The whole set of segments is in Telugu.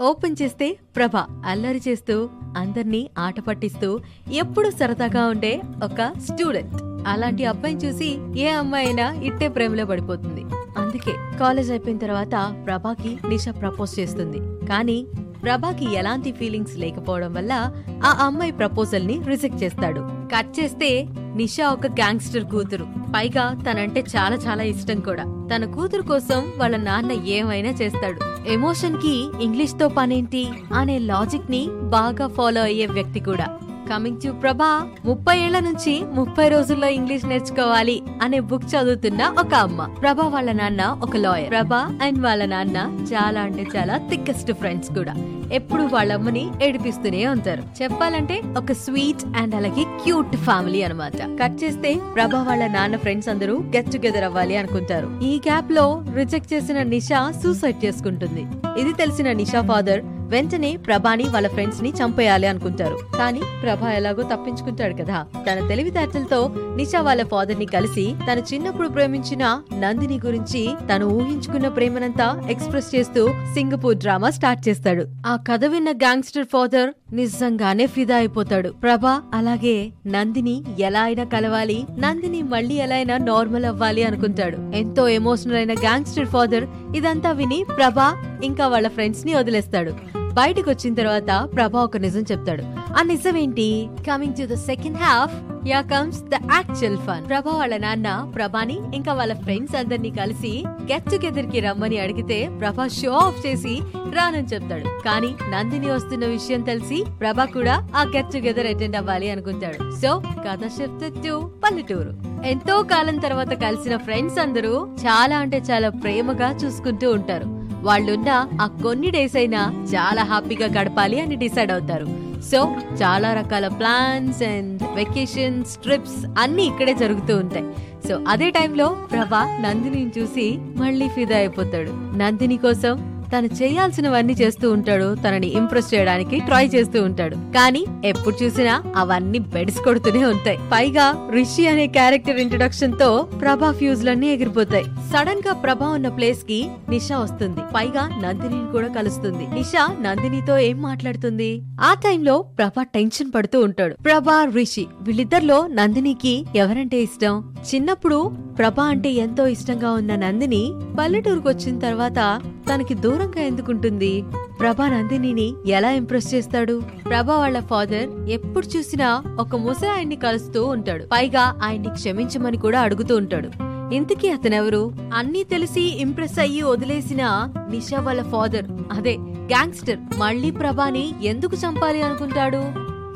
ఓపెన్ చేస్తే ప్రభ అల్లరి చేస్తూ అందర్నీ ఆట పట్టిస్తూ ఎప్పుడు సరదాగా ఉండే ఒక స్టూడెంట్. అలాంటి అబ్బాయిని చూసి ఏ అమ్మాయి అయినా ఇట్టే ప్రేమలో పడిపోతుంది. అందుకే కాలేజ్ అయిపోయిన తర్వాత ప్రభాకి నిష ప్రపోజ్ చేస్తుంది. కానీ ప్రభాకి ఎలాంటి ఫీలింగ్స్ లేకపోవడం వల్ల ఆ అమ్మాయి ప్రపోజల్ని రిజెక్ట్ చేస్తాడు. కట్ చేస్తే నిషా ఒక గ్యాంగ్స్టర్ కూతురు. పైగా తనంటే చాలా చాలా ఇష్టం కూడా. తన కూతురు కోసం వాళ్ళ నాన్న ఏమైనా చేస్తాడు. ఎమోషన్కి ఇంగ్లీష్తో పనేంటి? అనే లాజిక్ని బాగా ఫాలో అయ్యే వ్యక్తి కూడా. కమింగ్ టు ప్రభా ముప్పై ఏళ్ళ నుంచి ముప్పై రోజుల్లో ఇంగ్లీష్ నేర్చుకోవాలి అనే బుక్ చదువుతున్న ఒక అమ్మ. ప్రభా వాళ్ళ నాన్న ఒక లాయర్ ప్రభా అండ్ వాళ్ళ నాన్న చాలా అంటే చాలా థిక్కెస్ట్ ఫ్రెండ్స్ కూడా. ఎప్పుడు వాళ్ళ అమ్మని ఏడిపిస్తూనే ఉంటారు. చెప్పాలంటే ఒక స్వీట్ అండ్ అలాగే క్యూట్ ఫ్యామిలీ అన్నమాట. కట్ చేస్తే ప్రభా వాళ్ళ నాన్న ఫ్రెండ్స్ అందరూ గెట్ టుగెదర్ అవ్వాలి అనుకుంటారు. ఈ గ్యాప్లో రిజెక్ట్ చేసిన నిషా సూసైడ్ చేసుకుంటుంది. ఇది తెలిసిన నిషా ఫాదర్ వెంటనే ప్రభాని వాళ్ళ ఫ్రెండ్స్ని చంపేయాలి అనుకుంటారు. కానీ ప్రభా ఎలాగో తప్పించుకుంటాడు కదా. తన తెలివితేటలతో నిషా వాళ్ళ ఫాదర్ని కలిసి తను చిన్నప్పుడు ప్రేమించిన నందిని గురించి తను ఊహించుకున్న ప్రేమనంతా ఎక్స్ప్రెస్ చేస్తూ సింగపూర్ డ్రామా స్టార్ట్ చేస్తాడు. ఆ కథ విన్న గ్యాంగ్స్టర్ ఫాదర్ నిజంగానే ఫిదా అయిపోతాడు. ప్రభా అలాగే నందిని ఎలా అయినా కలవాలి. నందిని మళ్ళీ ఎలా అయినా నార్మల్ అవ్వాలి అనుకుంటాడు. ఎంతో ఎమోషనల్ అయిన గ్యాంగ్స్టర్ ఫాదర్ ఇదంతా విని ప్రభా ఇంకా వాళ్ళ ఫ్రెండ్స్ని వదిలేస్తాడు. బయటకు వచ్చిన తర్వాత ప్రభా ఒక నిజం చెప్తాడు. ఆ నిజం ఏంటి? Coming to the second half yeah comes the actual fun Prabha వాళ్ళ నాన్న ప్రభాని ఇంకా వాళ్ళ ఫ్రెండ్స్ అందరినీ కలిసి గెట్ టుగెదర్కి రమ్మని అడిగితే ప్రభా షో ఆఫ్ చేసి రానని చెప్తాడు. కానీ నందిని వస్తున్న విషయం తెలిసి ప్రభా కూడా ఆ గెట్ టుగెదర్ అటెండ్ అవ్వాలి అనుకుంటాడు. సో కథ షిఫ్ట్ టు పల్లెటూరు. ఎంతో కాలం తర్వాత కలిసిన ఫ్రెండ్స్ అందరూ చాలా అంటే చాలా ప్రేమగా చూసుకుంటూ ఉంటారు. వాళ్ళున్న ఆ కొన్ని డేస్ అయినా చాలా హ్యాపీగా గడపాలి అని డిసైడ్ అవుతారు. సో చాలా రకాల ప్లాన్స్ అండ్ వెకేషన్స్ ట్రిప్స్ అన్ని ఇక్కడే జరుగుతూ ఉంటాయి. సో అదే టైంలో ప్రభా నందిని చూసి మళ్ళీ ఫిదా అయిపోతాడు. నందిని కోసం తను చేయాల్సినవన్నీ చేస్తూ ఉంటాడు తనని ఇంప్రెస్ చేయడానికి ట్రై చేస్తూ ఉంటాడు. కానీ ఎప్పుడు చూసినా అవన్నీ బెడ్స్ కొడుతూనే ఉంటాయి. పైగా రిషి అనే క్యారెక్టర్ ఇంట్రొడక్షన్తో ప్రభా ఫ్యూజ్ లన్నీ ఎగిరిపోతాయి. సడన్గా ప్రభా ఉన్న ప్లేస్కి నిషా వస్తుంది. పైగా నందిని కూడా కలుస్తుంది. నిషా నందినితో ఏం మాట్లాడుతుంది? ఆ టైంలో ప్రభా టెన్షన్ పడుతూ ఉంటాడు. ప్రభా రిషి వీళ్ళిద్దరిలో నందినికి ఎవరంటే ఇష్టం? చిన్నప్పుడు ప్రభా అంటే ఎంతో ఇష్టంగా ఉన్న నందిని పల్లెటూరుకు వచ్చిన తర్వాత తనకి దూరంగా ఎందుకుంటుంది? ప్రభా నందినిని ఎలా ఇంప్రెస్ చేస్తాడు? ప్రభా వాళ్ళ ఫాదర్ ఎప్పుడు చూసినా ఒక ముసలాయన్ని కలుస్తూ ఉంటాడు. పైగా ఆయన్ని క్షమించమని కూడా అడుగుతూ ఉంటాడు. ఇంతకీ అతనెవరు? అన్నీ తెలిసి ఇంప్రెస్ అయ్యి వదిలేసిన నిషా వాళ్ళ ఫాదర్. అదే గ్యాంగ్స్టర్. మళ్ళీ ప్రభాని ఎందుకు చంపాలి అనుకుంటాడు?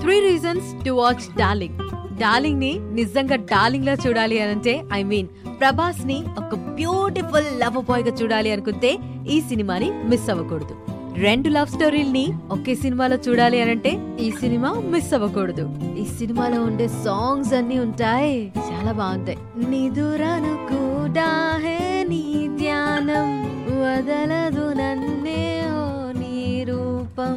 Three reasons to watch Darling. డార్లింగ్ని నిజంగా డార్లింగ్ లా చూడాలి అంటే ఐ మీన్ ప్రభాస్ని ఒక బ్యూటిఫుల్ లవ్ బాయ్గా చూడాలి అనుకుంటే ఈ సినిమాని మిస్ అవ్వకూడదు. రెండు లవ్ స్టోరీల్ని ఒకే సినిమాలో చూడాలి అనంటే ఈ సినిమా మిస్ అవ్వకూడదు. ఈ సినిమాలో ఉండే సాంగ్స్ అన్ని ఉంటాయి. చాలా బాగుంటాయి. నిదురను కూడా హే నీ ధ్యానం. వదలదు నన్నే ఓ నీ రూపం.